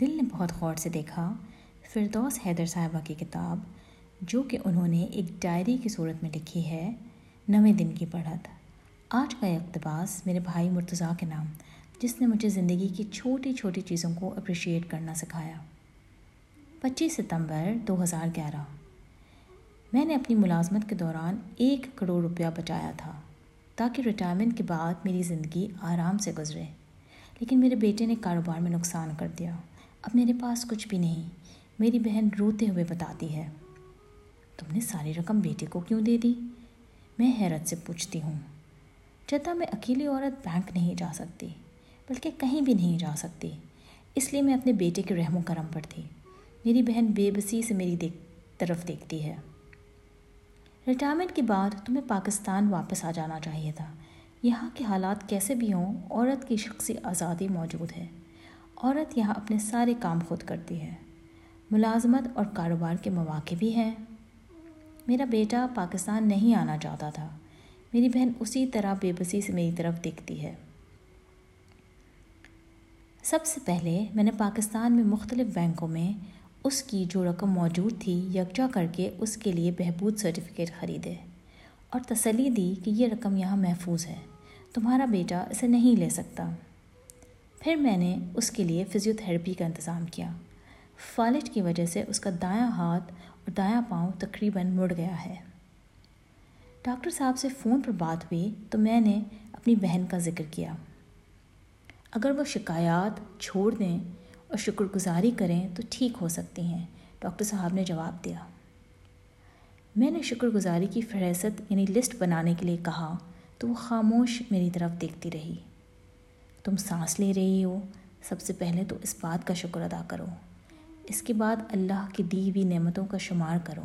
دل نے بہت غور سے دیکھا، فردوس حیدر صاحبہ کی کتاب، جو کہ انہوں نے ایک ڈائری کی صورت میں لکھی ہے، نویں دن کی پڑھت آج کا اقتباس میرے بھائی مرتضیٰ کے نام، جس نے مجھے زندگی کی چھوٹی چھوٹی چیزوں کو اپریشیٹ کرنا سکھایا۔ پچیس ستمبر دو ہزار گیارہ۔ میں نے اپنی ملازمت کے دوران ایک کروڑ روپیہ بچایا تھا، تاکہ ریٹائرمنٹ کے بعد میری زندگی آرام سے گزرے، لیکن میرے بیٹے نے کاروبار میں نقصان کر دیا۔ اب میرے پاس کچھ بھی نہیں۔ میری بہن روتے ہوئے بتاتی ہے۔ تم نے ساری رقم بیٹے کو کیوں دے دی؟ میں حیرت سے پوچھتی ہوں۔ جدہ میں اکیلی عورت بینک نہیں جا سکتی، بلکہ کہیں بھی نہیں جا سکتی، اس لیے میں اپنے بیٹے کے رحم و کرم پر تھی۔ میری بہن بے بسی سے میری دیکھ، طرف دیکھتی ہے۔ ریٹائرمنٹ کے بعد تمہیں پاکستان واپس آ جانا چاہیے تھا۔ یہاں کے حالات کیسے بھی ہوں، عورت کی شخصی آزادی موجود ہے۔ عورت یہاں اپنے سارے کام خود کرتی ہے۔ ملازمت اور کاروبار کے مواقع بھی ہیں۔ میرا بیٹا پاکستان نہیں آنا چاہتا تھا۔ میری بہن اسی طرح بے بسی سے میری طرف دیکھتی ہے۔ سب سے پہلے میں نے پاکستان میں مختلف بینکوں میں اس کی جو رقم موجود تھی یکجا کر کے اس کے لیے بہبود سرٹیفکیٹ خریدے اور تسلی دی کہ یہ رقم یہاں محفوظ ہے۔ تمہارا بیٹا اسے نہیں لے سکتا۔ پھر میں نے اس کے لیے فزیوتھراپی کا انتظام کیا۔ فالج کی وجہ سے اس کا دایاں ہاتھ اور دایاں پاؤں تقریباً مڑ گیا ہے۔ ڈاکٹر صاحب سے فون پر بات ہوئی تو میں نے اپنی بہن کا ذکر کیا۔ اگر وہ شکایات چھوڑ دیں اور شکر گزاری کریں تو ٹھیک ہو سکتی ہیں، ڈاکٹر صاحب نے جواب دیا۔ میں نے شکر گزاری کی فہرست یعنی لسٹ بنانے کے لیے کہا تو وہ خاموش میری طرف دیکھتی رہی۔ تم سانس لے رہی ہو، سب سے پہلے تو اس بات کا شکر ادا کرو۔ اس کے بعد اللہ کی دی ہوئی نعمتوں کا شمار کرو۔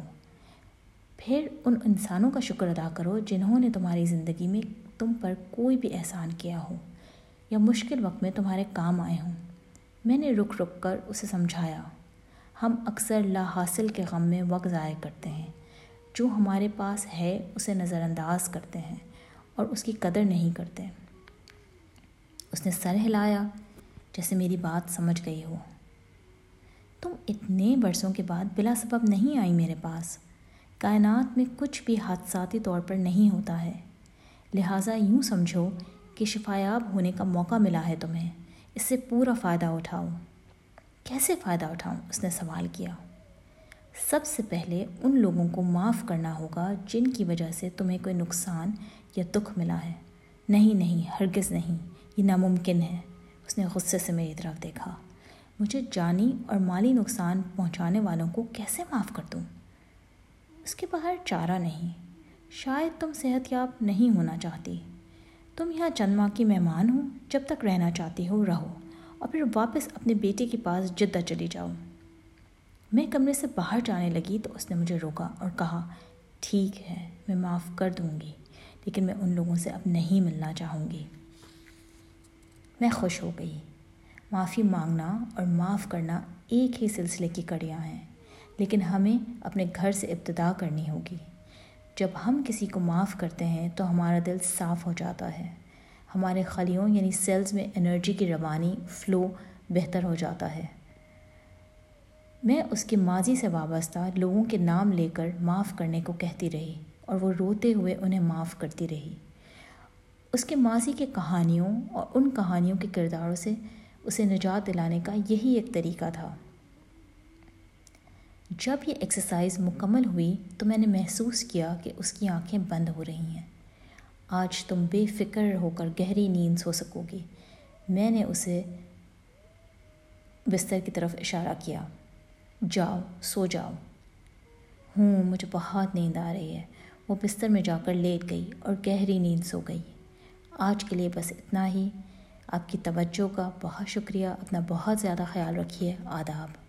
پھر ان انسانوں کا شکر ادا کرو جنہوں نے تمہاری زندگی میں تم پر کوئی بھی احسان کیا ہو یا مشکل وقت میں تمہارے کام آئے ہوں۔ میں نے رک رک کر اسے سمجھایا۔ ہم اکثر لا حاصل کے غم میں وقت ضائع کرتے ہیں۔ جو ہمارے پاس ہے، اسے نظر انداز کرتے ہیں اور اس کی قدر نہیں کرتے۔ اس نے سر ہلایا جیسے میری بات سمجھ گئی ہو۔ تم اتنے برسوں کے بعد بلا سبب نہیں آئی میرے پاس۔ کائنات میں کچھ بھی حادثاتی طور پر نہیں ہوتا ہے۔ لہٰذا یوں سمجھو کہ شفایاب ہونے کا موقع ملا ہے تمہیں۔ اس سے پورا فائدہ اٹھاؤ کیسے فائدہ اٹھاؤں؟ اس نے سوال کیا۔ سب سے پہلے ان لوگوں کو معاف کرنا ہوگا جن کی وجہ سے تمہیں کوئی نقصان یا دکھ ملا ہے۔ نہیں نہیں، ہرگز نہیں۔ یہ ناممکن ہے۔ اس نے غصے سے میری طرف دیکھا۔ مجھے جانی اور مالی نقصان پہنچانے والوں کو کیسے معاف کر دوں؟ اس کے باہر چارہ نہیں۔ شاید تم صحت یاب نہیں ہونا چاہتی۔ تم یہاں چند ماہ کی مہمان ہو، جب تک رہنا چاہتی ہو، رہو۔ اور پھر واپس اپنے بیٹے کے پاس جدہ چلی جاؤ۔ میں کمرے سے باہر جانے لگی تو اس نے مجھے روکا اور کہا، ٹھیک ہے، میں معاف کر دوں گی، لیکن میں ان لوگوں سے اب نہیں ملنا چاہوں گی۔ میں خوش ہو گئی۔ معافی مانگنا اور معاف کرنا ایک ہی سلسلے کی کڑیاں ہیں، لیکن ہمیں اپنے گھر سے ابتدا کرنی ہوگی۔ جب ہم کسی کو معاف کرتے ہیں تو ہمارا دل صاف ہو جاتا ہے۔ ہمارے خلیوں یعنی سیلز میں انرجی کی روانی فلو بہتر ہو جاتا ہے۔ میں اس کے ماضی سے وابستہ لوگوں کے نام لے کر معاف کرنے کو کہتی رہی اور وہ روتے ہوئے انہیں معاف کرتی رہی۔ اس کے ماضی کے کہانیوں اور ان کہانیوں کے کرداروں سے اسے نجات دلانے کا یہی ایک طریقہ تھا۔ جب یہ ایکسرسائز مکمل ہوئی تو میں نے محسوس کیا کہ اس کی آنکھیں بند ہو رہی ہیں۔ آج تم بے فکر ہو کر گہری نیند سو سکو گی میں نے اسے بستر کی طرف اشارہ کیا۔ جاؤ، سو جاؤ۔ ہوں، مجھے بہت نیند آ رہی ہے۔ وہ بستر میں جا کر لیٹ گئی اور گہری نیند سو گئی۔ آج کے لیے بس اتنا ہی۔ آپ کی توجہ کا بہت شکریہ۔ اپنا بہت زیادہ خیال رکھیے۔ آداب۔